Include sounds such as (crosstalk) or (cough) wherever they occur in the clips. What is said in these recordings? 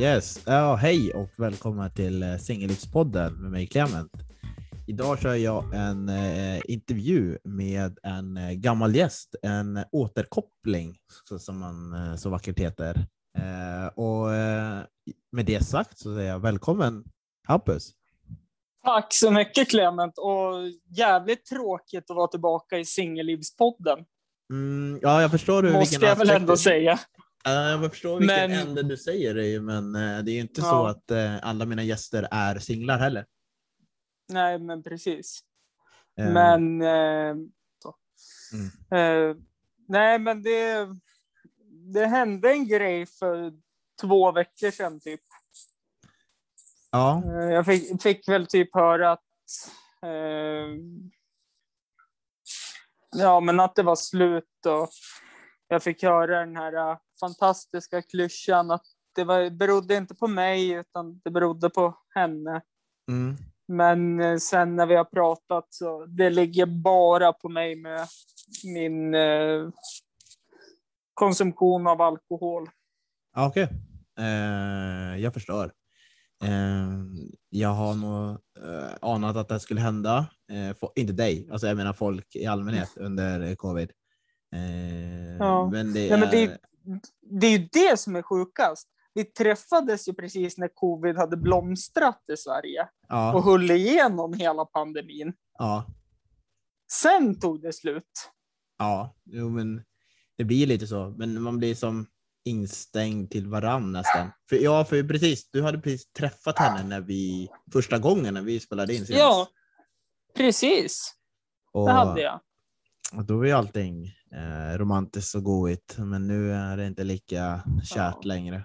Yes, ja, hej och välkomna till eh, Singellivspodden med mig Clement. Idag kör jag en eh, intervju med en eh, gammal gäst, en återkoppling så, som man eh, så vackert heter. Eh, och eh, med det sagt så säger jag välkommen Hampus. Tack så mycket Clement och jävligt tråkigt att vara tillbaka i Singellivspodden. Mm, ja, jag förstår du Måste jag väl ändå säga. Ja, jag förstår vilken Men- ände du säger det, men eh, det är ju inte så Ja. att eh, alla mina gäster är singlar heller. Nej, men precis. Eh, Men... Eh, så. Mm. Eh, nej, men det, det hände en grej för två veckor sedan typ. Ja, jag fick, fick väl typ höra att... Ja, men att det var slut och jag fick höra den här fantastiska klyschan att det var, berodde inte på mig utan det berodde på henne. mm. Men eh, sen när vi har pratat så det ligger bara på mig med min eh, konsumtion av alkohol. Ja, okej. Eh, jag förstår. Eh, jag har nog eh, anat att det skulle hända. Eh, få- inte dig, alltså jag menar folk i allmänhet under eh, covid. Ja. Men det Nej, men det, är... det är ju det som är sjukast. Vi träffades ju precis när covid hade blomstrat i Sverige och Ja, höll igenom hela pandemin. ja, Sen tog det slut. ja, jo, men det blir lite så. Men man blir som instängd till varann nästan. För, ja, för precis, du hade precis träffat henne när vi, första gången när vi spelade in senast. Ja, precis. och, Det hade jag. och då var ju allting eh, romantiskt och goigt, men nu är det inte lika kärt längre.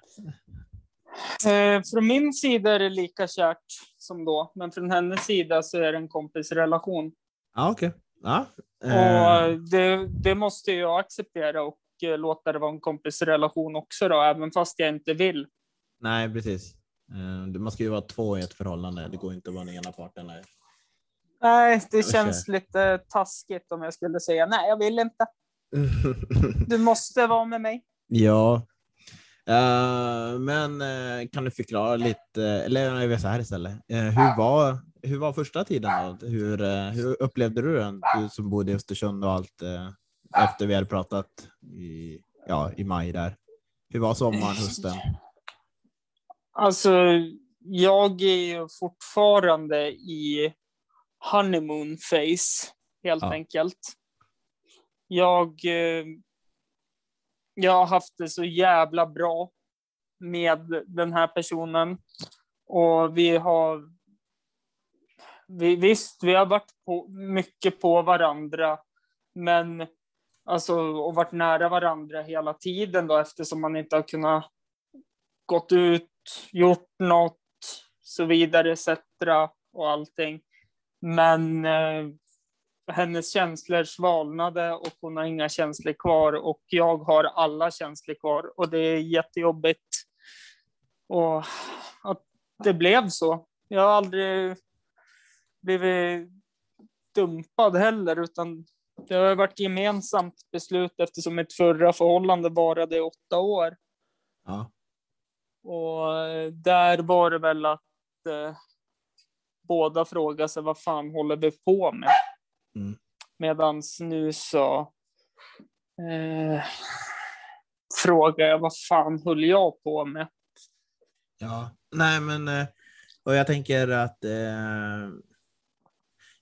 Eh, från min sida är det lika kärt som då, men från hennes sida så är det en kompisrelation. Ja, okej. Ja. Och eh, det, det måste jag acceptera och eh, låta det vara en kompisrelation också då, även fast jag inte vill. nej, precis. Eh, man ska ju vara två i ett förhållande. Det går inte att vara den ena parten. Är. Nej, det känns lite taskigt om jag skulle säga nej, jag vill inte. Du måste vara med mig. ja. Eh, men eh, kan du förklara lite, eller jag vet så här istället. Eh, hur, var, hur var första tiden då? Hur, hur upplevde du den? Du som bodde i Östersund och allt efter vi hade pratat i, ja, i maj där. Hur var sommaren, hösten? Alltså, jag är ju fortfarande i honeymoon face, helt Ja. enkelt. Jag, eh, jag har haft det så jävla bra med den här personen. Och vi har... Vi, visst, vi har varit på, mycket på varandra, men alltså, och varit nära varandra hela tiden då, eftersom man inte har kunnat gått ut, gjort något, så vidare, etc. och allting. Men eh, hennes känslor svalnade och hon har inga känslor kvar och jag har alla känslor kvar och det är jättejobbigt. Och att det blev så. Jag har aldrig blivit dumpad heller, utan det har varit gemensamt beslut eftersom mitt förra förhållande varade i åtta år. Ja. Och där var det väl att eh, båda frågade sig vad fan håller vi på med? Mm. Medans nu så eh, frågar jag vad fan höll jag på med? Ja, nej men eh, och jag tänker att eh,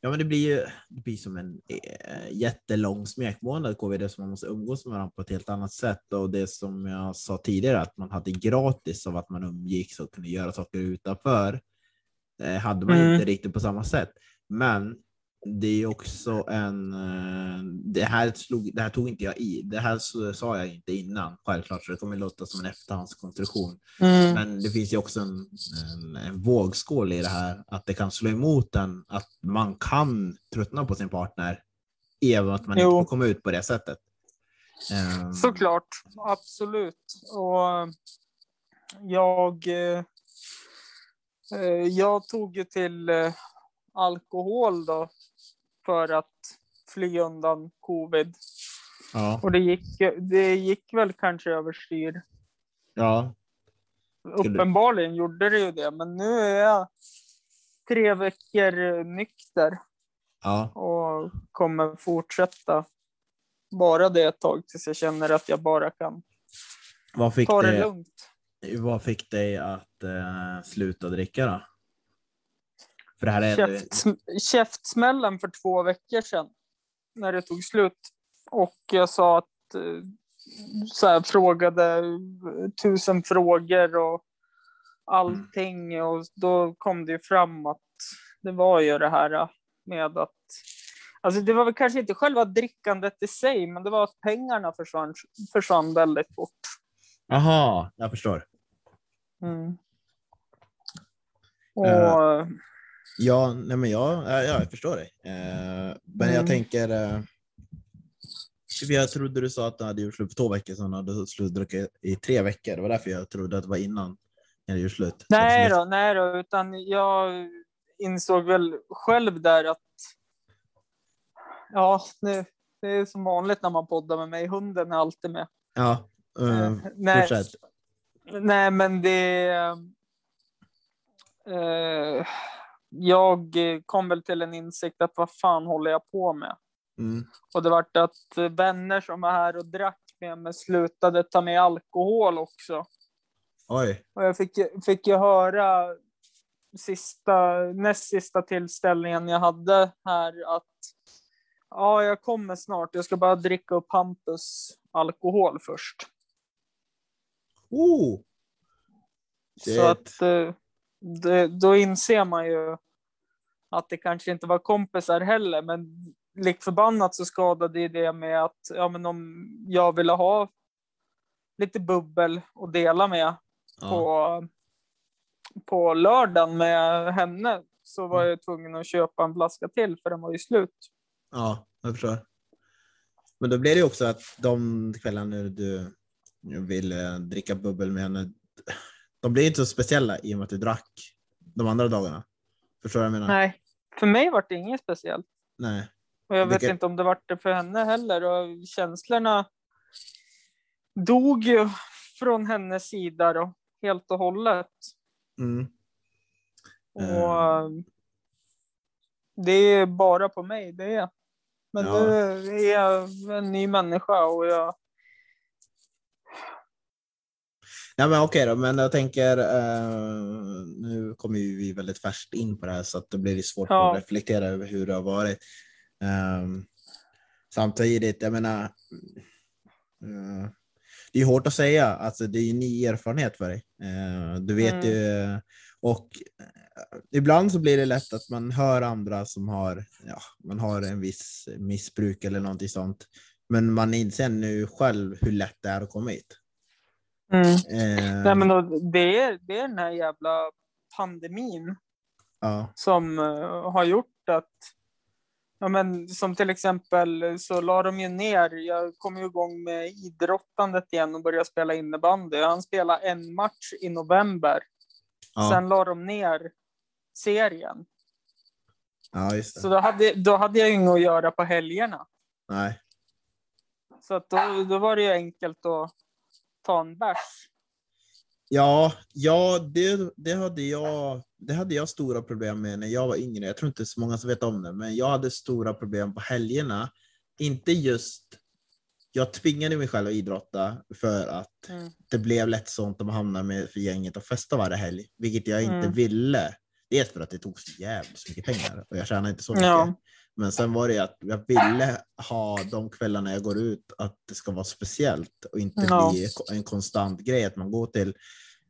ja men det blir ju det blir som en eh, jättelång smekmånad covid som man måste umgås med varandra på ett helt annat sätt och det som jag sa tidigare att man hade gratis av att man umgicks och kunde göra saker utanför eh, hade man Mm. inte riktigt på samma sätt. Men det är också en, eh, det här, slog, det här tog inte jag i, det här så- sa jag inte innan, självklart, så det kommer låta som en efterhandskonstruktion. Men det finns ju också en, en, en vågskål i det här, att det kan slå emot en, att man kan tröttna på sin partner, även att man Jo. inte får komma ut på det sättet. Ehm, Såklart, absolut. Och jag, eh, eh, jag tog ju till eh, alkohol då för att fly undan covid. Ja, Och det gick, det gick väl kanske överstyr. ja. Skulle- Uppenbarligen gjorde det ju det, men nu är jag tre veckor nykter Ja, och kommer fortsätta bara det ett tag tills jag känner att jag bara kan vad fick, ta det dig, lugnt. vad fick dig att eh, sluta dricka då? För det här är ändå... Käftsm- käftsmällen för två veckor sedan när det tog slut. Och jag sa att eh, så här, frågade tusen frågor och allting och då kom det ju fram att det var ju det här med att Alltså det var väl kanske inte själva drickandet i sig, men det var att pengarna försvann, försvann väldigt fort. Jaha, jag förstår. Mm. Och, Eh. Ja, nej men jag, ja, jag förstår dig. Eh, men jag Mm. tänker... Eh, jag trodde du sa att du hade gjort slut för två veckor sedan och du slutat dricka i tre veckor. Det var därför jag trodde att det var innan jag hade gjort slut. Nej då, nej då, utan jag insåg väl själv där att ja, nu, det är som vanligt när man poddar med mig. Hunden är alltid med. Ja, eh, Eh, nej, fortsätt. nej, men det... Eh, jag kom väl till en insikt att vad fan håller jag på med? Mm. Och det vart att vänner som var här och drack med mig slutade ta med alkohol också. Oj, Och jag fick, fick ju höra sista, näst sista tillställningen jag hade här att ja, jag kommer snart. Jag ska bara dricka upp Hampus alkohol först. oh, Det Så att eh, det, då inser man ju att det kanske inte var kompisar heller, men lik förbannat så skadade det med att ja, men om jag ville ha lite bubbel att dela med ja. på, på lördagen med henne så var jag tvungen att köpa en flaska till för den var ju slut. ja, jag förstår. Men då blir det ju också att de kvällarna du vill eh, dricka bubbel med henne, de blir inte så speciella i och med att du drack de andra dagarna. Förstår du vad jag menar? Nej, för mig var det inget speciellt. Nej. Och jag vet Vilket- inte om det var det för henne heller. Och känslorna dog ju från hennes sida då, helt och hållet. Mm. Och Ehm. det är bara på mig det är. Men Ja. nu är jag en ny människa och jag... Ja, men okej då, men jag tänker, eh, nu kommer ju vi väldigt färskt in på det här så att det blir svårt Ja. att reflektera över hur det har varit. Um, samtidigt, jag menar, eh, det är hårt att säga, alltså det är ju ny erfarenhet för dig. Eh, du vet Mm. ju, och eh, ibland så blir det lätt att man hör andra som har, ja, man har en viss missbruk eller någonting sånt. Men man inser nu själv hur lätt det är att komma hit. Eh, Nej, men då, det, är, det är den här jävla pandemin ja. som eh, har gjort att Ja, men som till exempel så la de ju ner, jag kom ju igång med idrottandet igen och började spela innebandy. Han spelade en match i november. Ja. Sen la de ner serien. ja, just det. Så då hade, då hade jag inget att göra på helgerna. Nej. Så då, då var det ju enkelt att ta en bärs. Ja, ja det, det, hade jag, det hade jag stora problem med när jag var yngre. Jag tror inte så många som vet om det, men jag hade stora problem på helgerna. Inte just... Jag tvingade mig själv att idrotta för att Mm. det blev lätt sånt att man hamnade med för gänget och festa varje helg, vilket jag inte Mm. ville. Dels för att det tog så jävligt mycket pengar och jag tjänade inte så mycket. Ja. Men sen var det att jag ville ha de kvällarna jag går ut att det ska vara speciellt och inte Ja. bli en konstant grej att man går till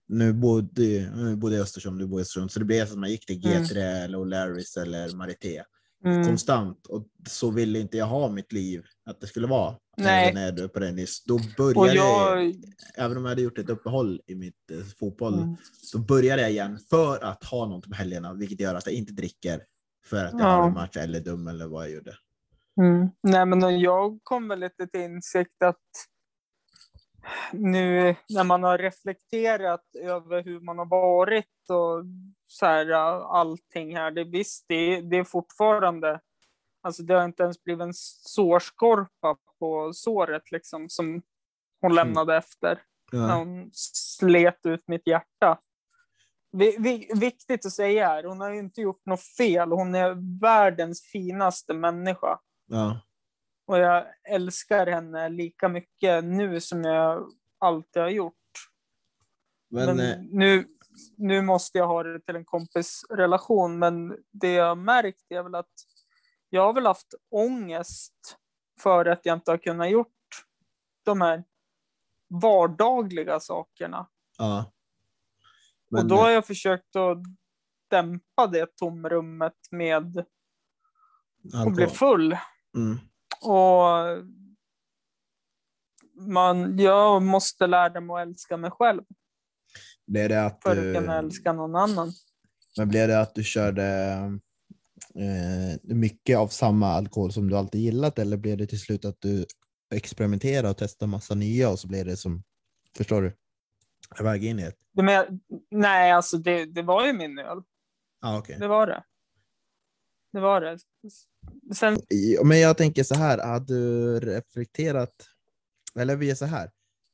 nu bodde, nu bodde jag i Östersund, du bor i Östersund, så det blev att man gick till Mm. G3 eller O'Larrys eller Marité Mm. konstant. Och så ville inte jag ha mitt liv att det skulle vara. Nej. När du är på den nivån. Då började jag, jag... även om jag hade gjort ett uppehåll i mitt eh, fotboll, Mm. så började jag igen för att ha något på helgerna, vilket gör att jag inte dricker för att jag Ja. en match eller dum eller vad jag gjorde. Mm. Nej, men jag kom väl lite till insikt att nu när man har reflekterat över hur man har varit och så här, allting här, det visst, det, det är fortfarande, alltså det har inte ens blivit en sårskorpa på såret liksom som hon lämnade efter. när Ja. hon slet ut mitt hjärta. Vi, vi, viktigt att säga här, hon har ju inte gjort något fel. Hon är världens finaste människa. Ja. Och jag älskar henne lika mycket nu som jag alltid har gjort. Men, Men, eh, nu, nu måste jag ha det till en kompisrelation. Men det jag har märkt är väl att jag har väl haft ångest för att jag inte har kunnat gjort de här vardagliga sakerna. ja. Och då har jag försökt att dämpa det tomrummet med eh, att bli alkohol. full. Mm. Och man, jag måste lära mig att älska mig själv Blev det att för att kunna älska någon annan. men blev det att du körde eh, mycket av samma alkohol som du alltid gillat eller blev det till slut att du experimenterade och testade massa nya och så blev det som, förstår du? Det med, nej, alltså det, det var ju min öl. Ja, okej. Det var det. Det var det. Sen, Men jag tänker så här, har du reflekterat, eller vi är så här,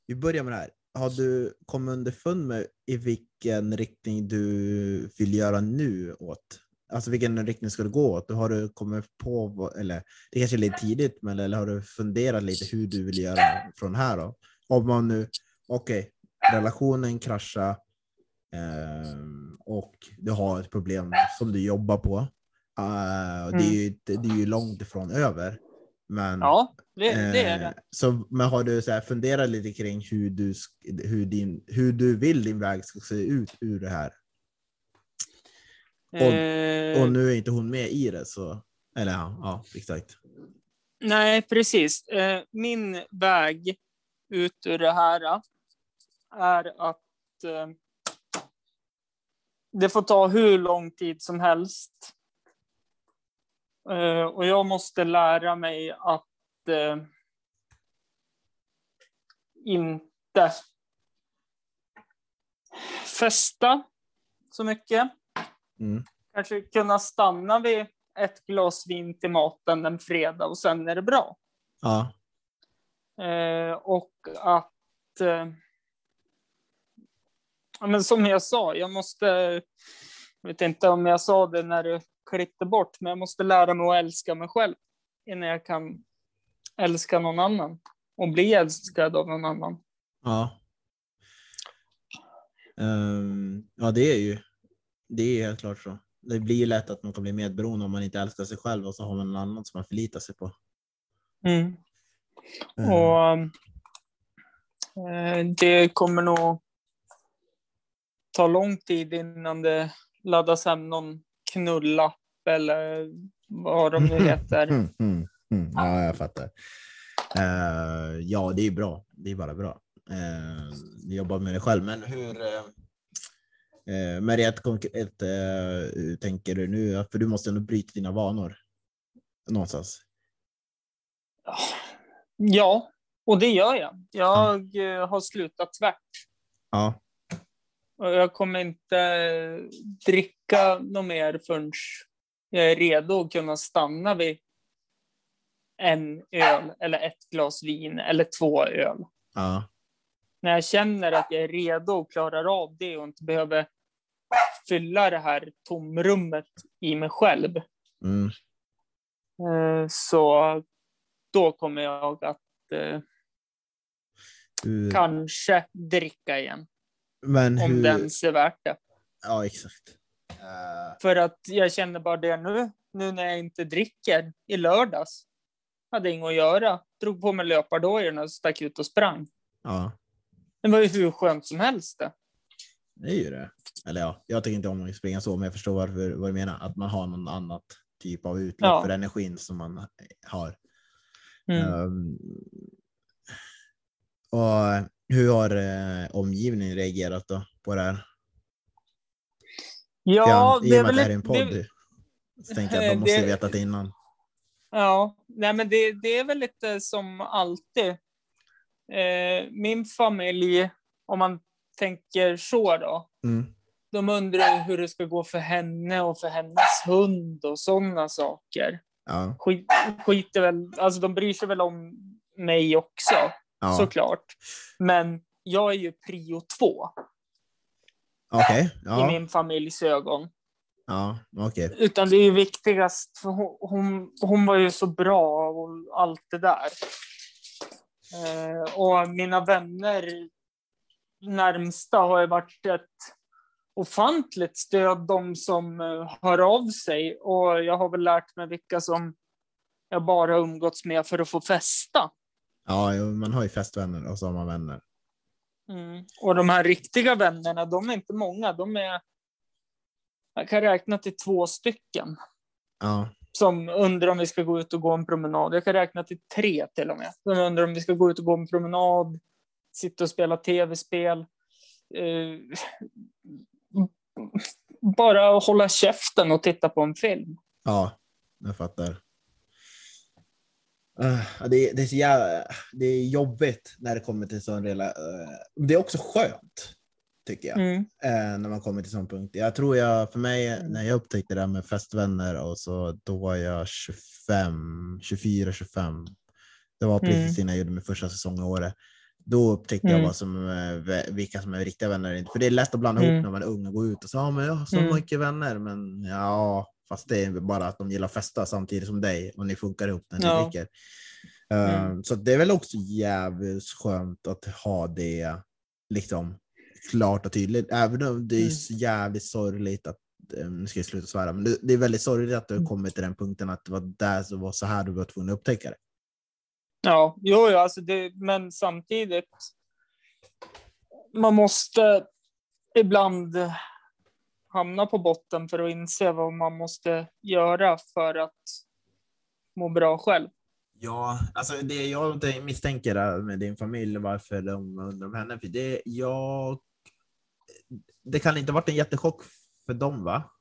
vi börjar med det här. Har du kommit underfund med i vilken riktning du vill göra nu åt? Alltså vilken riktning ska du gå åt? Har du kommit på, eller det kanske är lite tidigt, men eller har du funderat lite hur du vill göra från här då? Om man nu, okej, relationen kraschar ehm, och du har ett problem som du jobbar på. Eh, det, är ju, det, det är ju långt ifrån över. Men, ja, det, det är eh, det. Så, men har du så här funderat lite kring hur du, hur, din, hur du vill din väg ska se ut ur det här? Eh, Och nu är inte hon med i det, så... Eller ja, ja exakt. Nej, precis. Eh, min väg ut ur det här eh, är att eh, det får ta hur lång tid som helst. Eh, och jag måste lära mig att eh, inte festa så mycket. Mm. Kanske kunna stanna vid ett glas vin till maten en fredag och sen är det bra. Ja, och att... Ja, men som jag sa, jag måste... Jag vet inte om jag sa det när du klippte bort, men jag måste lära mig att älska mig själv innan jag kan älska någon annan och bli älskad av någon annan. ja. Ehm, ja, det är ju det är helt klart så. Det blir ju lätt att man kan bli medberoende om man inte älskar sig själv och så har man någon annan som man förlitar sig på. Mm. Ehm, Och eh, det kommer nog ta lång tid innan det laddas hem någon knullapp eller vad de nu heter. (laughs) Mm, mm, mm. Ja, jag fattar. Eh, ja, det är bra. Det är bara bra. Uh, jobbar med det själv. Men hur, uh, uh, med det konkret, uh, hur tänker du nu? För du måste ändå bryta dina vanor någonstans. Ja, och det gör jag. Jag eh, har slutat tvärt. Ja, jag kommer inte dricka något mer förrän jag är redo att kunna stanna vid en öl eller ett glas vin eller två öl. ja, När jag känner att jag är redo och klarar av det och inte behöver fylla det här tomrummet i mig själv. mm, eh, Så då kommer jag att hur, kanske dricka igen. Men Om hur, det ens är värt det. Ja, exakt. Eh, För att jag känner bara det nu, nu när jag inte dricker i lördags. Hade inget att göra. Drog på mig löpardojorna och stack ut och sprang. ja, Det var ju hur skönt som helst det. det är ju det. Eller ja, jag tycker inte om att springa så, men jag förstår varför, vad du menar. Att man har någon annat typ av utlopp Ja. för energin som man har. Mm. Ehm, och hur har eh, omgivningen reagerat då på det här? Ja, I det och är med att det här är en podd. det- så tänker jag att de (laughs) måste det- vetat innan. Ja, nej men det, det är väl lite som alltid. Eh, min familj, om man tänker så då, Mm. de undrar hur det ska gå för henne och för hennes hund och sådana saker. Ja, Skit, skiter väl, alltså de bryr sig väl om mig också, ja, såklart. Men jag är ju prio två i ja. min familjs ögon. Ja, okej. Utan det är ju viktigast, för hon, hon, hon var ju så bra och allt det där. Eh, och mina vänner närmsta har ju varit ett ofantligt stöd, de som eh, hör av sig. Och jag har väl lärt mig vilka som jag bara umgåtts med för att få festa. Ja, man har ju festvänner och så har man vänner. Mm. Och de här riktiga vännerna, de är inte många. De är, jag kan räkna till två stycken Ja, som undrar om vi ska gå ut och gå en promenad. Jag kan räkna till tre till och med. De undrar om vi ska gå ut och gå en promenad, sitta och spela tv-spel. Eh, bara hålla käften och titta på en film. ja, jag fattar. Uh, det, det, är så jävla, det är jobbigt när det kommer till sån rela, uh, Det är också skönt, tycker jag. Mm. eh, när man kommer till sån punkt. Jag tror jag, för mig, Mm. när jag upptäckte det här med festvänner och så, då var jag 25, 24, 25. Det var precis Mm. innan jag gjorde min första säsong i Åre. Då upptäckte jag Mm. vad som, eh, vilka som är riktiga vänner. och inte. För det är lätt att blanda ihop Mm. när man är ung och gå ut och säga ja, men jag har så Mm. mycket vänner. Men ja, fast det är bara att de gillar att festa samtidigt som dig och ni funkar ihop när ni Ja. dricker. Eh, Mm. Så det är väl också jävligt skönt att ha det liksom klart och tydligt. Även om det är Mm. så jävligt sorgligt att, eh, nu ska jag sluta svära, men det, det är väldigt sorgligt att du har Mm. kommit till den punkten att det var där så var så här du var tvungen att upptäcka det. Ja, jo, jo, alltså det, men samtidigt. Man måste ibland hamna på botten för att inse vad man måste göra för att må bra själv. Ja, alltså det jag misstänker med din familj, varför de undrar om henne, för det jag... Det kan inte ha varit en jättechock för dem, va?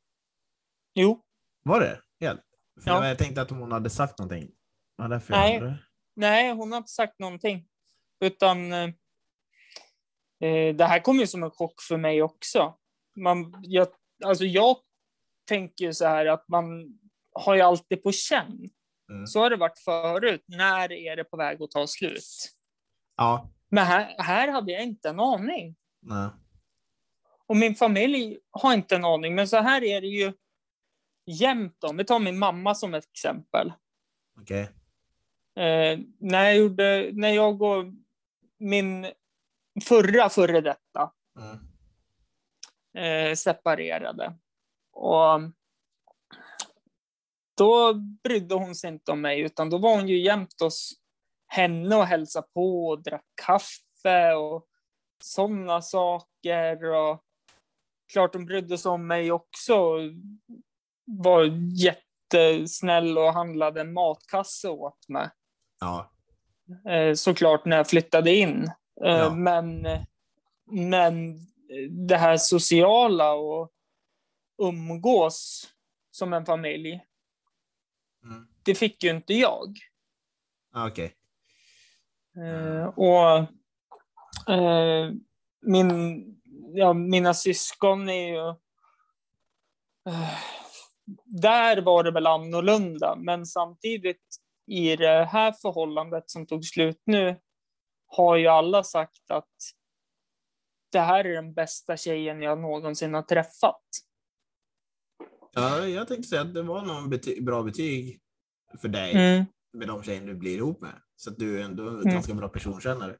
Jo, Var det? Helt? För Ja. Jag tänkte att hon hade sagt någonting. Ja, därför Nej. nej, hon har inte sagt någonting. Utan eh, eh, det här kom ju som en chock för mig också. Man, jag, alltså jag tänker så här att man har ju alltid på känn. Mm. Så har det varit förut. När är det på väg att ta slut? Ja. Men här, här hade jag inte en aning. Nej. Och min familj har inte en aning. Men så här är det ju jämt om. Vi tar min mamma som ett exempel. Okej. Eh, när, jag gjorde, när jag och min förra före detta Mm. Eh, separerade. Och då brydde hon sig inte om mig, utan då var hon ju jämt hos henne och hälsade på och drack kaffe och sådana saker. Och klart hon brydde sig om mig också. och Var jättesnäll och handlade en matkasse åt mig. Ja. Eh, såklart när jag flyttade in. Eh, Ja. Men, men det här sociala och umgås som en familj, Mm. det fick ju inte jag. Ah, Okej. Eh, och eh, min, ja, mina syskon är ju... Eh, där var det väl annorlunda, men samtidigt i det här förhållandet som tog slut nu har ju alla sagt att det här är den bästa tjejen jag någonsin har träffat. Ja, jag tänkte säga att det var någon bety bra betyg för dig Mm. med de tjejer du blir ihop med. Så att du är ändå en Mm. ganska bra personkännare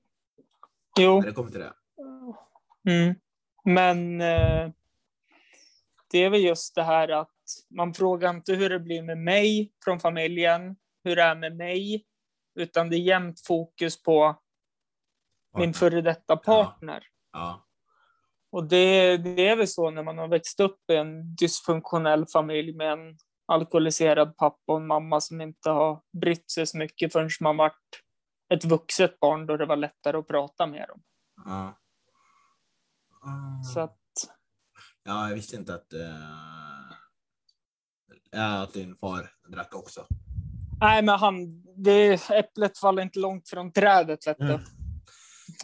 Jo. när det kommer till det. Mm. Men eh, det är väl just det här att man frågar inte hur det blir med mig från familjen, hur det är med mig, utan det är jämt fokus på min före detta partner. Ja. Och det, det är väl så när man har växt upp i en dysfunktionell familj med en alkoholiserad pappa och en mamma som inte har brytt sig så mycket förrän man varit ett vuxet barn då det var lättare att prata med dem. Ja. Mm. Så att, Ja, jag visste inte att, ja, att din far drack också. nej men han, det, äpplet faller inte långt från trädet vet du. Mm.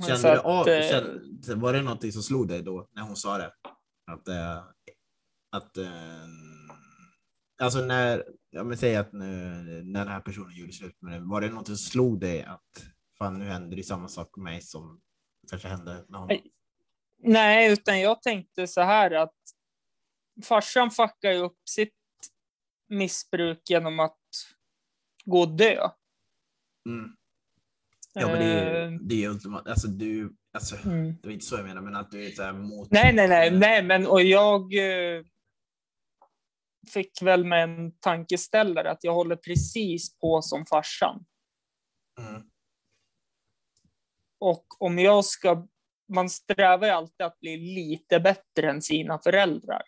Kände du att, av, eh, kände, var det någonting som slog dig då när hon sa det? Att, eh, att eh, alltså när, jag vill säga att nu, när den här personen gjorde slut med dig, var det någonting som slog dig att fan nu händer det samma sak med mig som, kanske hände med honom. Nej, utan jag tänkte så här att farsan fuckade ju upp sitt missbruk genom att gå och dö. Mm. Ja, men det är, det är ultimat. Alltså, du, alltså, mm. det var inte så jag menar, men att du är så här mot... Nej, nej, nej, nej, men och jag eh, fick väl med en tankeställare att jag håller precis på som farsan. Mm. Och om jag ska, man strävar ju alltid att bli lite bättre än sina föräldrar.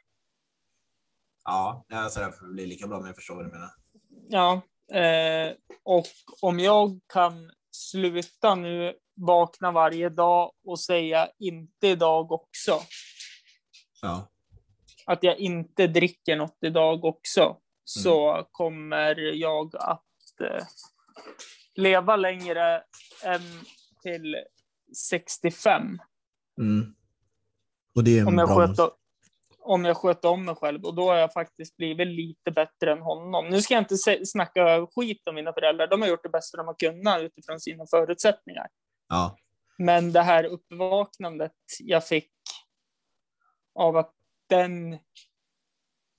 Ja, jag är så där för att bli lika bra, men jag förstår vad du menar. Ja, eh, och om jag kan sluta nu, vakna varje dag och säga inte idag också. Ja. Att jag inte dricker något idag också. Så kommer jag att eh, leva längre än till 65. Mm. Och det är en bra... sköter, om jag sköter om mig själv. Och då har jag faktiskt blivit lite bättre än honom. Nu ska jag inte snacka skit om mina föräldrar. De har gjort det bästa de har kunnat utifrån sina förutsättningar. Ja. Men det här uppvaknandet jag fick av att den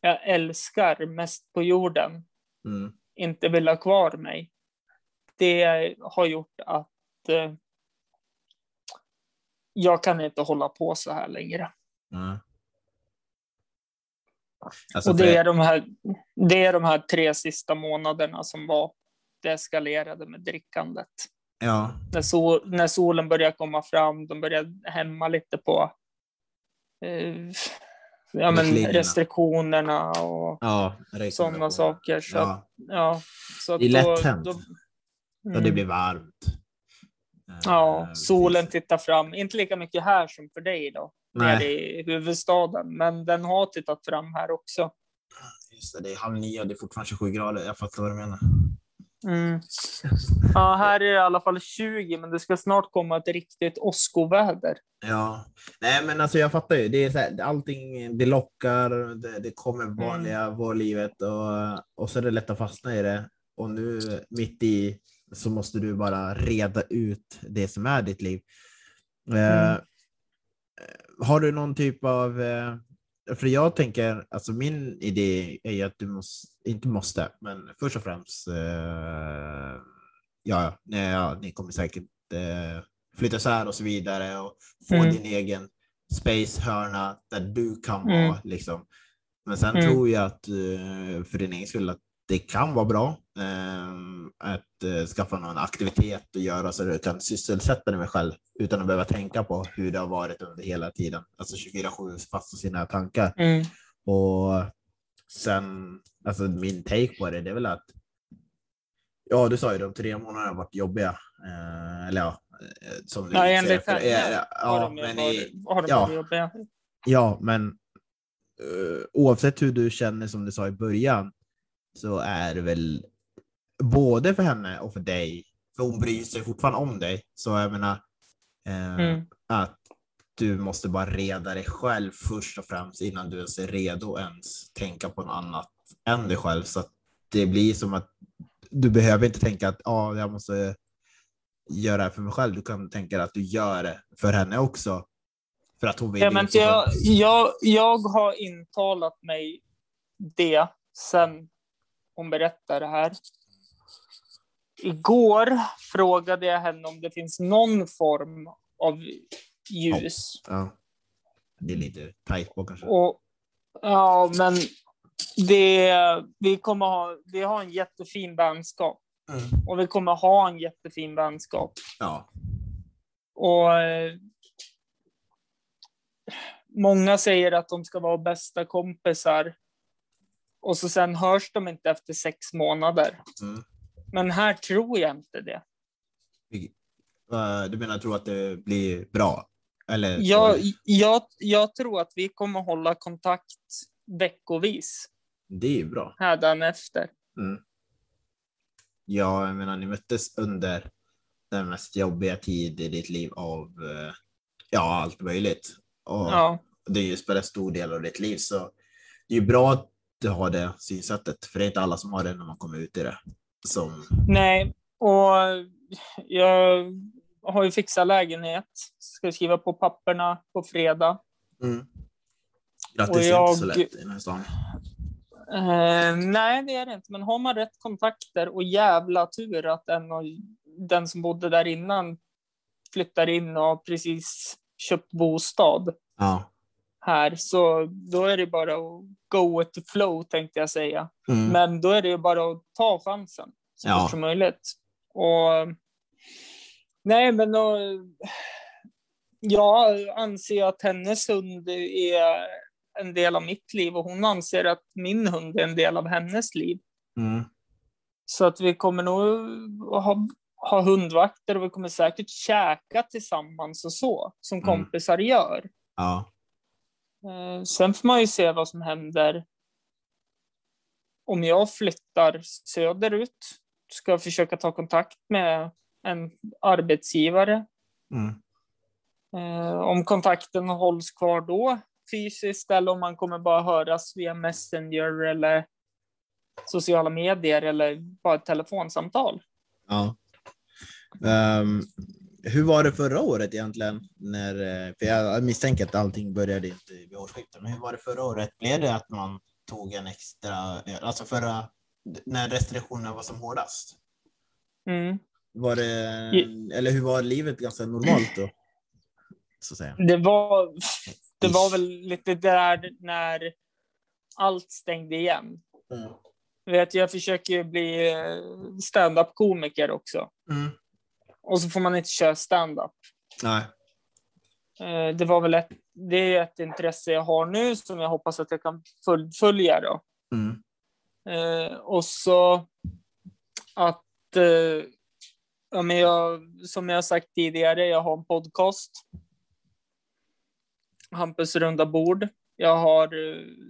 jag älskar mest på jorden Mm. inte vill ha kvar mig. Det har gjort att eh, jag kan inte hålla på så här längre. Mm. Alltså, Och för- det är, de här, det är de här tre sista månaderna som var det eskalerade med drickandet. Ja, När, sol, när solen började komma fram, de började hämma lite på eh, ja, men restriktionerna och ja sådana saker. Så, att, Ja, ja, så att Det är då- lätt hänt. då- och det Mm. blir varmt. Eh, Ja, solen precis. tittar fram. Inte lika mycket här som för dig då, nere Nej, i huvudstaden. Men den har tittat fram här också. just det, det är halv nio och det är fortfarande 27 grader. Jag fattar vad du menar. Mm. Ja, här är det i alla fall 20, men det ska snart komma ett riktigt åskoväder. Ja, nej men alltså jag fattar ju. Det är så här, allting, det lockar, det, det kommer vanliga vårlivet och, och så är det lätt att fastna i det. Och nu mitt i så måste du bara reda ut det som är ditt liv. Eh, Mm. Har du någon typ av, eh, för jag tänker, alltså min idé är ju att du måste, inte måste, men först och främst, eh, ja, ja, ni kommer säkert eh, flytta isär och så vidare och få Mm. din egen space-hörna där du kan Mm. vara. Liksom. Men sen Mm. tror jag att för din egen skull att det kan vara bra eh, att eh, skaffa någon aktivitet och göra så att du kan sysselsätta dig med själv utan att behöva tänka på hur det har varit under hela tiden. Alltså 24-7 fast i sina tankar. Mm. Och sen, alltså min take på det, det är väl att Ja, du sa ju de tre månaderna har varit jobbiga. Eh, eller ja, eh, som du Ja, enligt henne ja, Har ja, de, men i, har de ja. jobbiga? Ja, men eh, oavsett hur du känner som du sa i början så är det väl både för henne och för dig, för hon bryr sig fortfarande om dig. Så jag menar eh, Mm. att du måste bara reda dig själv först och främst innan du ens är redo ens tänka på något annat än dig själv. Så att det blir som att du behöver inte tänka att ah, jag måste göra det här för mig själv. Du kan tänka att du gör det för henne också. För att hon vill Ja, men jag, jag, jag har intalat mig det sen hon berättade det här. Igår frågade jag henne om det finns någon form av ljus. Ja. Det är lite tajt på kanske. Och, ja, men det, vi, kommer ha, vi har en jättefin vänskap. Mm. Och vi kommer ha en jättefin vänskap. Ja. Och eh, många säger att de ska vara bästa kompisar. Och så sen hörs de inte efter sex månader. Mm. Men här tror jag inte det. Eh, Du menar tror att det blir bra? Eller? Jag, jag, jag tror att vi kommer hålla kontakt veckovis Det är ju bra. hädanefter. Mm. Ja, jag menar ni möttes under den mest jobbiga tid i ditt liv av eh, ja, allt möjligt. Och Ja. det är ju spelar stor del av ditt liv så det är ju bra att du har det synsättet för det är inte alla som har det när man kommer ut i det. Som, Nej, och jag har ju fixat lägenhet. Ska skriva på papperna på fredag. Mm. Grattis, Och det är jag- inte så lätt i den här stan. Eh, nej, det är det inte. Men har man rätt kontakter och jävla tur att den, och, den som bodde där innan flyttar in och precis köpt bostad Ja. Här, så då är det bara att go with the flow, tänkte jag säga. Mm. Men då är det ju bara att ta chansen så Ja. fort som möjligt. Och nej, men då, jag anser att hennes hund är en del av mitt liv och hon anser att min hund är en del av hennes liv. Mm. Så att vi kommer nog ha, ha hundvakter och vi kommer säkert käka tillsammans och så, som Mm. kompisar gör. Ja. Eh, Sen får man ju se vad som händer om jag flyttar söderut. Ska jag försöka ta kontakt med en arbetsgivare. Mm. Eh, Om kontakten hålls kvar då fysiskt eller om man kommer bara höras via Messenger eller sociala medier eller bara ett telefonsamtal. Ja. Ehm, hur var det förra året egentligen? När, eh, för jag misstänker att allting började inte vid årsskiftet, men hur var det förra året? Blev det att man tog en extra, alltså förra, när restriktionerna var som hårdast? Mm. Var det, eller hur var livet ganska normalt då? Så att säga. Det var, det var väl lite där när allt stängde igen. Mm. Vet, jag försöker bli eh, stand-up-komiker också. Mm. Och så får man inte köra stand-up. Nej. Eh, Det var väl ett, det är ett intresse jag har nu som jag hoppas att jag kan fullfölja. Då. Mm. Eh, och så att, eh, ja, men jag, som jag sagt tidigare, jag har en podcast. Hampus runda bord. Jag har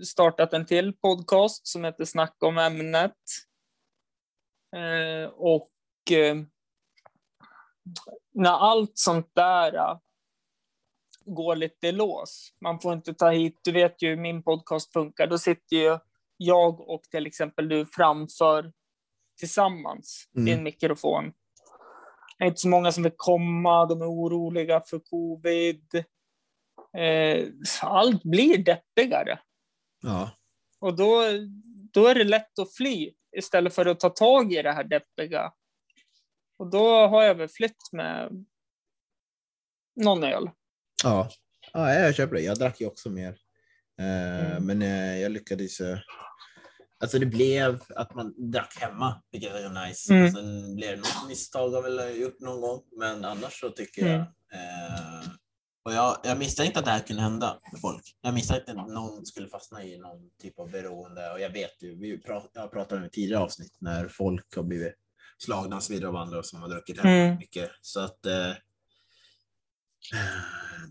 startat en till podcast som heter Snacka om ämnet. Och när allt sånt där eh, går lite lås, man får inte ta hit, du vet ju hur min podcast funkar, då sitter ju jag och till exempel du framför tillsammans Mm. i en mikrofon. Det är inte så många som vill komma, de är oroliga för covid. Eh, allt blir deppigare. Ja. Och då, då är det lätt att fly istället för att ta tag i det här deppiga. Och då har jag väl flytt med någon öl. Ja. ja, jag köper det. Jag drack ju också mer. Eh, Mm. Men eh, jag lyckades. eh, Alltså det blev att man drack hemma, vilket var nice. Mm. Sen blev det något misstag har väl gjort någon gång, men annars så tycker jag. Mm. Eh, och jag, jag misstänkte att det här kunde hända med folk. Jag misstänkte att någon skulle fastna i någon typ av beroende och jag vet ju, vi prat, jag pratade om i tidigare avsnitt när folk har blivit slagna och så vidare av andra som har druckit hemma Mm. mycket. Så att eh,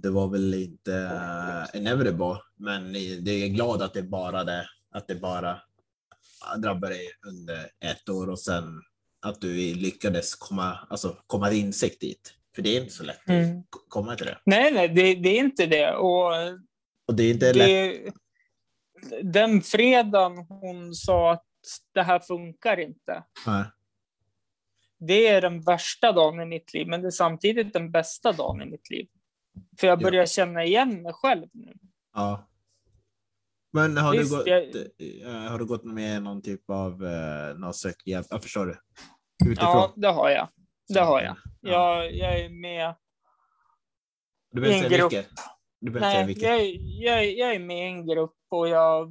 det var väl inte uh, inevitable, men det är glad att det bara det, att det bara drabbar dig under ett år och sen att du lyckades komma, alltså, komma till insikt dit. För det är inte så lätt Mm. att komma till det. Nej, nej, det, det är inte det. Och Och det är inte lätt. det, den fredagen hon sa att det här funkar inte. Nej. Det är den värsta dagen i mitt liv, men det är samtidigt den bästa dagen i mitt liv. För jag Ja. börjar känna igen mig själv nu. Ja. Men har, Visst, du gått, jag- eh, har du gått med någon typ av eh, någon sök hjälp? Jag förstår du. Utifrån. Ja, det har jag. Det har jag. Ja. Jag, jag är med. Du behöver inte säga vilket. Du behöver Nej, vilket. jag, jag, jag är med i en grupp och jag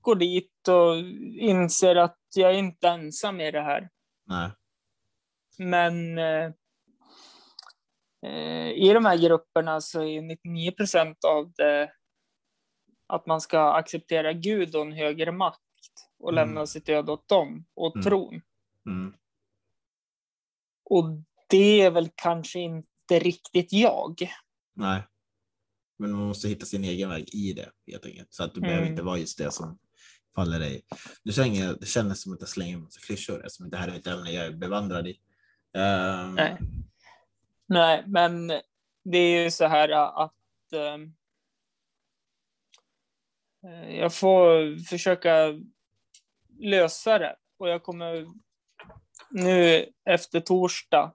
går dit och inser att jag är inte ensam i det här. Nej. Men eh, eh, i de här grupperna så är 99 procent av det att man ska acceptera Gud och en högre makt och Mm. lämna sitt öde åt dem och Mm. tron. Mm. Och det är väl kanske inte riktigt jag. Nej. Men man måste hitta sin egen väg i det helt enkelt. Så att du Mm. behöver inte vara just det som faller dig. Du slänger, det känns som att jag slänger en massa klyschor eftersom det här är ett ämne jag är bevandrad i. Ehm, Nej. Nej, men det är ju så här att eh, jag får försöka lösa det och jag kommer nu efter torsdag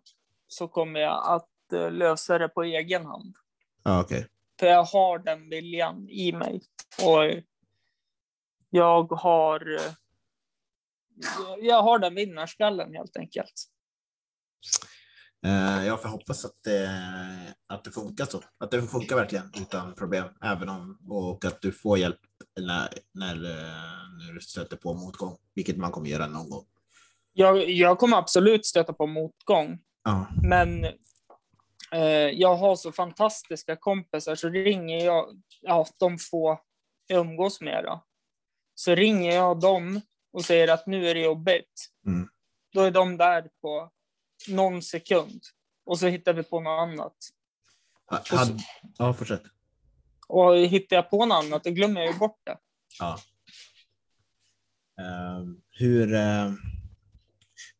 så kommer jag att eh, lösa det på egen hand. Ja, okej. För jag har den viljan i mig. Och jag har... eh, Jag har den vinnarskallen helt enkelt. Eh, Jag får hoppas att det, att det funkar så. Att det funkar verkligen utan problem. Även om, och att du får hjälp när, när, eh, när du stöter på motgång. Vilket man kommer göra någon gång. Jag, jag kommer absolut stöta på motgång, Ja, men eh, jag har så fantastiska kompisar så ringer jag, ja, de få jag umgås med då. Så ringer jag dem och säger att nu är det jobbigt. Mm. Då är de där på någon sekund och så hittar vi på något annat. Ha- hade, ja fortsätt. Och hittar jag på något annat, då glömmer jag ju bort det. Ja. Ehm, hur... Uh,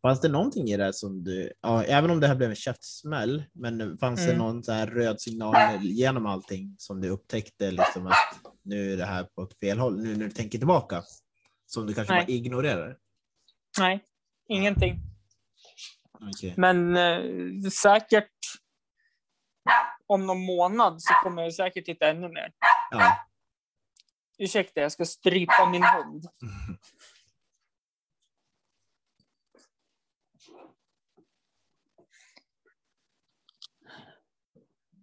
fanns det någonting i det som du... Ja, även om det här blev en käftsmäll, men fanns det Mm. någon så här röd signal genom allting som du upptäckte liksom att nu är det här på ett fel håll, nu när du tänker tillbaka? Som du kanske Nej. bara ignorerar? Nej, ingenting. Okej. Men eh, säkert om någon månad så kommer jag säkert hitta ännu mer. Ja. Ursäkta, jag ska strypa min hund. (laughs)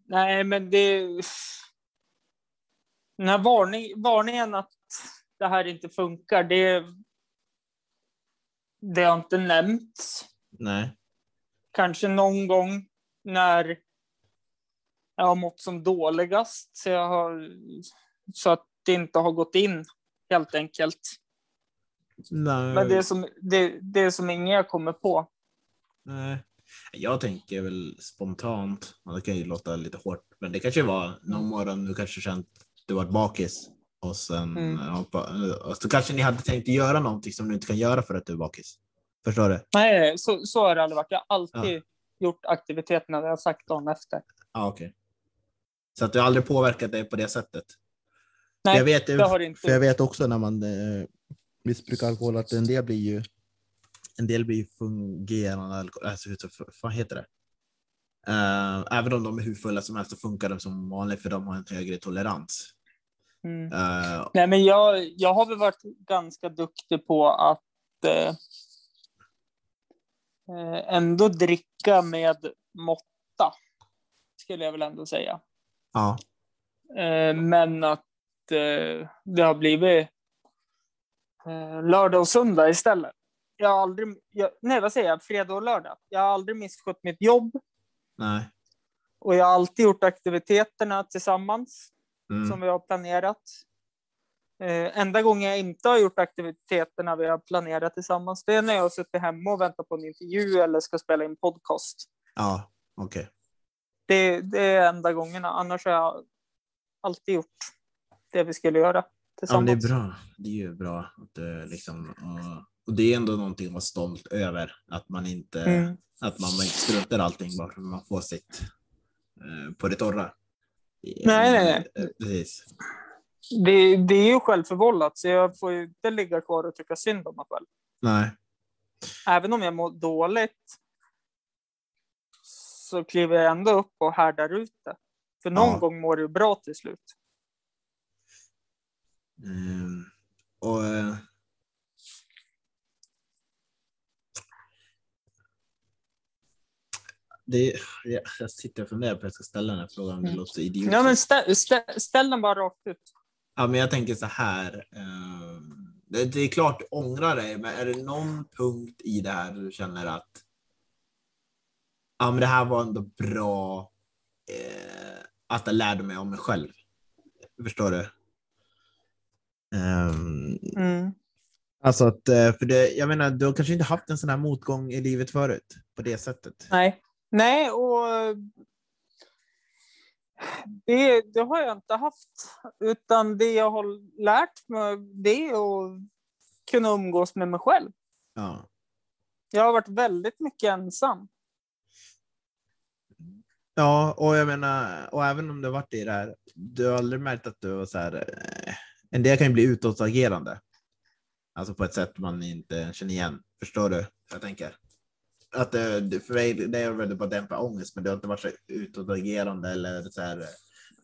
Nej, men det... Den här varning, varningen att det här inte funkar, det, det har inte nämnts. Nej. Kanske någon gång när jag har mått som dåligast. Så, jag har, så att det inte har gått in, helt enkelt. Nej. Men det är som, det, det är som inget jag kommer på. Nej. Jag tänker väl spontant, och det kan ju låta lite hårt, men det kanske var någon morgon du kanske känt du varit bakis och sen Mm. hoppa, och så kanske ni hade tänkt göra någonting som du inte kan göra för att du är bakis. Förstår du? Nej, så, så har det aldrig varit. Jag har alltid gjort aktiviteterna det jag har sagt dagen efter. Ja, okej. Så att du aldrig påverkat dig på det sättet? Nej, jag vet, det har det inte För jag vet också när man eh, missbrukar alkohol att en del blir ju en del blir ju fungerande alkohol, alltså, vad heter det? Eh, även om de är hur fulla som helst så funkar de som vanligt för de har en högre tolerans. Mm. Eh, Nej, men jag, jag har väl varit ganska duktig på att eh, ändå dricka med måtta, skulle jag väl ändå säga. ja, men att det har blivit lördag och söndag istället. Jag har aldrig, jag, nej vad säger jag, fredag och lördag. Jag har aldrig misskött mitt jobb nej. och jag har alltid gjort aktiviteterna tillsammans Mm. som vi har planerat. Eh, enda gången jag inte har gjort aktiviteterna vi har planerat tillsammans, det är när jag har suttit hemma och väntat på en intervju eller ska spela in podcast. Ja, okej. Det, det är enda gångerna, annars har jag alltid gjort det vi skulle göra Ja, men det tillsammans. är bra. Det är ju bra. Att, det liksom, och, och det är ändå någonting att vara stolt över. Att man inte, Mm. att man inte struntar allting bara för att man får sitt eh, på det torra. Nej, nej, nej. Eh, Precis. Det, det är ju självförvållat, så jag får ju inte ligga kvar och tycka synd om mig själv. Nej. Även om jag mår dåligt så kliver jag ändå upp och härdar ut det. För någon Ja. gång mår ju bra till slut. Ehm, och, det, jag, jag sitter och funderar på att jag ska ställa den här frågan om det Mm. låter så idiotiskt. Ja, men ställ, ställ, ställ den bara rakt ut. Ja, men jag tänker så här. ehm, det, det är klart du ångrar dig, men är det någon punkt i det här där du känner att ja, men det här var ändå bra eh, att jag lärde mig om mig själv? Förstår du? Ehm, Mm. Alltså att, eh, för det, jag menar, du har kanske inte haft en sån här motgång i livet förut på det sättet. Nej. Nej, och det, det har jag inte haft. Utan det jag har lärt mig, det är att kunna umgås med mig själv. Ja. Jag har varit väldigt mycket ensam. ja, och jag menar, och även om du har varit i det här, du har aldrig märkt att du var så här, eh, en del kan ju bli utåtagerande. Alltså på ett sätt man inte känner igen. Förstår du jag tänker? Att det, för mig, det är väl bara dämpa ångest, men det har inte varit så utåtagerande eller så här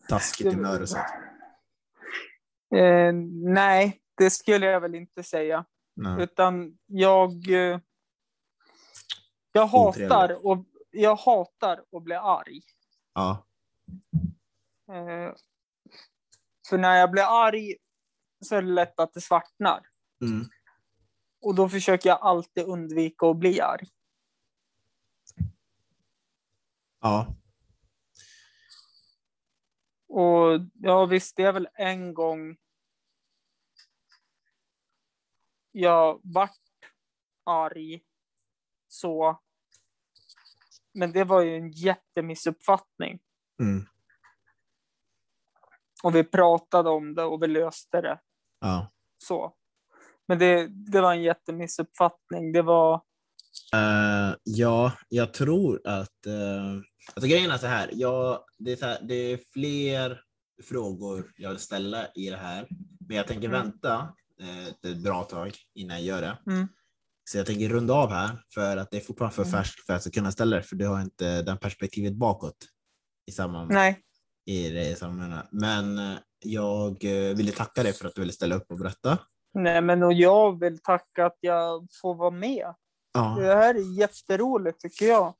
taskigt humör och sånt. Eh, nej, det skulle jag väl inte säga. Nej. Utan jag... eh, Jag hatar, och, jag hatar att bli arg. Ja, Eh, För när jag blir arg så är det lätt att det svartnar. mm. Och då försöker jag alltid undvika att bli arg. Ja, Och ja, visst, det är väl en gång jag vart arg så. Men det var ju en jättemissuppfattning. mm. Och vi pratade om det och vi löste det ja. så. Men det, det var en jättemissuppfattning. Det var... Eh, ja, jag tror att... Uh, alltså grejen är så här, jag, det, är så här, det är fler frågor jag vill ställa i det här, men jag tänker Mm. vänta eh, ett bra tag innan jag gör det. Mm. Så jag tänker runda av här för att det är fortfarande för Mm. färskt för att jag ska kunna ställa det, för du har inte den perspektivet bakåt i samma Nej, i det sammanhanget. Men eh, jag ville tacka dig för att du ville ställa upp och berätta. nej, men och jag vill tacka att jag får vara med. Ja, Det här är jätteroligt tycker jag.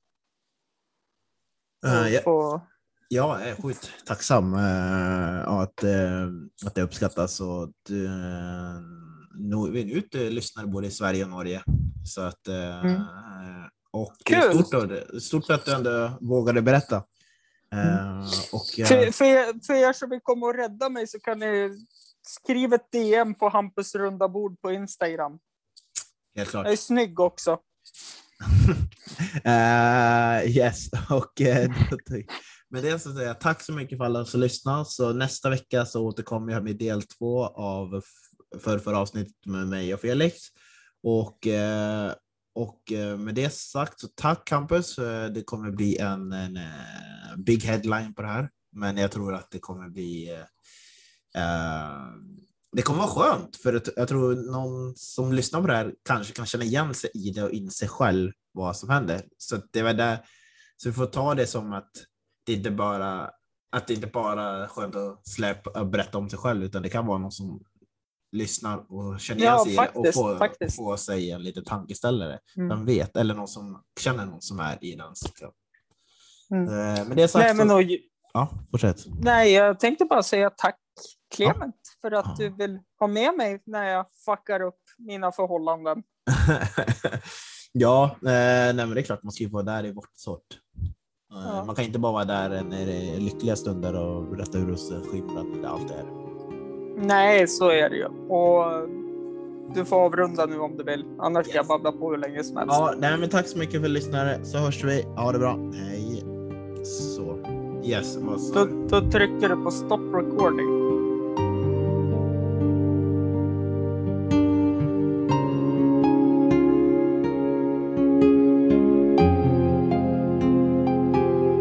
Att jag, få- jag är sjukt tacksam eh, att, eh, att det uppskattas och att eh, nå- vi ut eh, lyssnare både i Sverige och Norge. Så att, Mm. Och Kul. stort, stort att du ändå vågade berätta. Eh, och, För, för, er, för er som vill komma och rädda mig så kan ni skriva ett DM på Hampus runda bord på Instagram. Helt klart. Jag är snygg också. (laughs) Eh, yes, och eh, (laughs) med det så säger jag tack så mycket för alla som lyssnar. Så nästa vecka så återkommer jag med del två av för, för avsnittet med mig och Felix. Och, eh, och med det sagt så tack Campus. Det kommer bli en, en big headline på det här, men jag tror att det kommer bli eh, det kommer vara skönt, för att jag tror någon som lyssnar på det här kanske kan känna igen sig i det och inse själv vad som händer. Så att det var där, så vi får ta det som att det inte bara att det inte bara är skönt att släppa och berätta om sig själv, utan det kan vara någon som lyssnar och känner igen Ja, sig det och faktiskt, får, faktiskt. får sig en liten tankeställare. Mm. Vem vet, eller någon som känner någon som är i den situationen. Mm. Eh, Men det är sagt, Nej, men så, och, ja, fortsätt. nej, jag tänkte bara säga tack Clement för att Ja. du vill ha med mig när jag fuckar upp mina förhållanden. (laughs) ja, eh, nej, men det är klart man ska ju vara där i vårt sort. Eh, Ja. Man kan inte bara vara där när det är lyckliga stunder och berätta hur skimrande allt är. Nej, så är det ju. Och du får avrunda nu om du vill. Annars kan jag Yes. babbla på hur länge som helst. Ja, nej, men tack så mycket för lyssnare så hörs vi. Ha det bra. Hej. Så. Yes, Då, då trycker du på stop recording.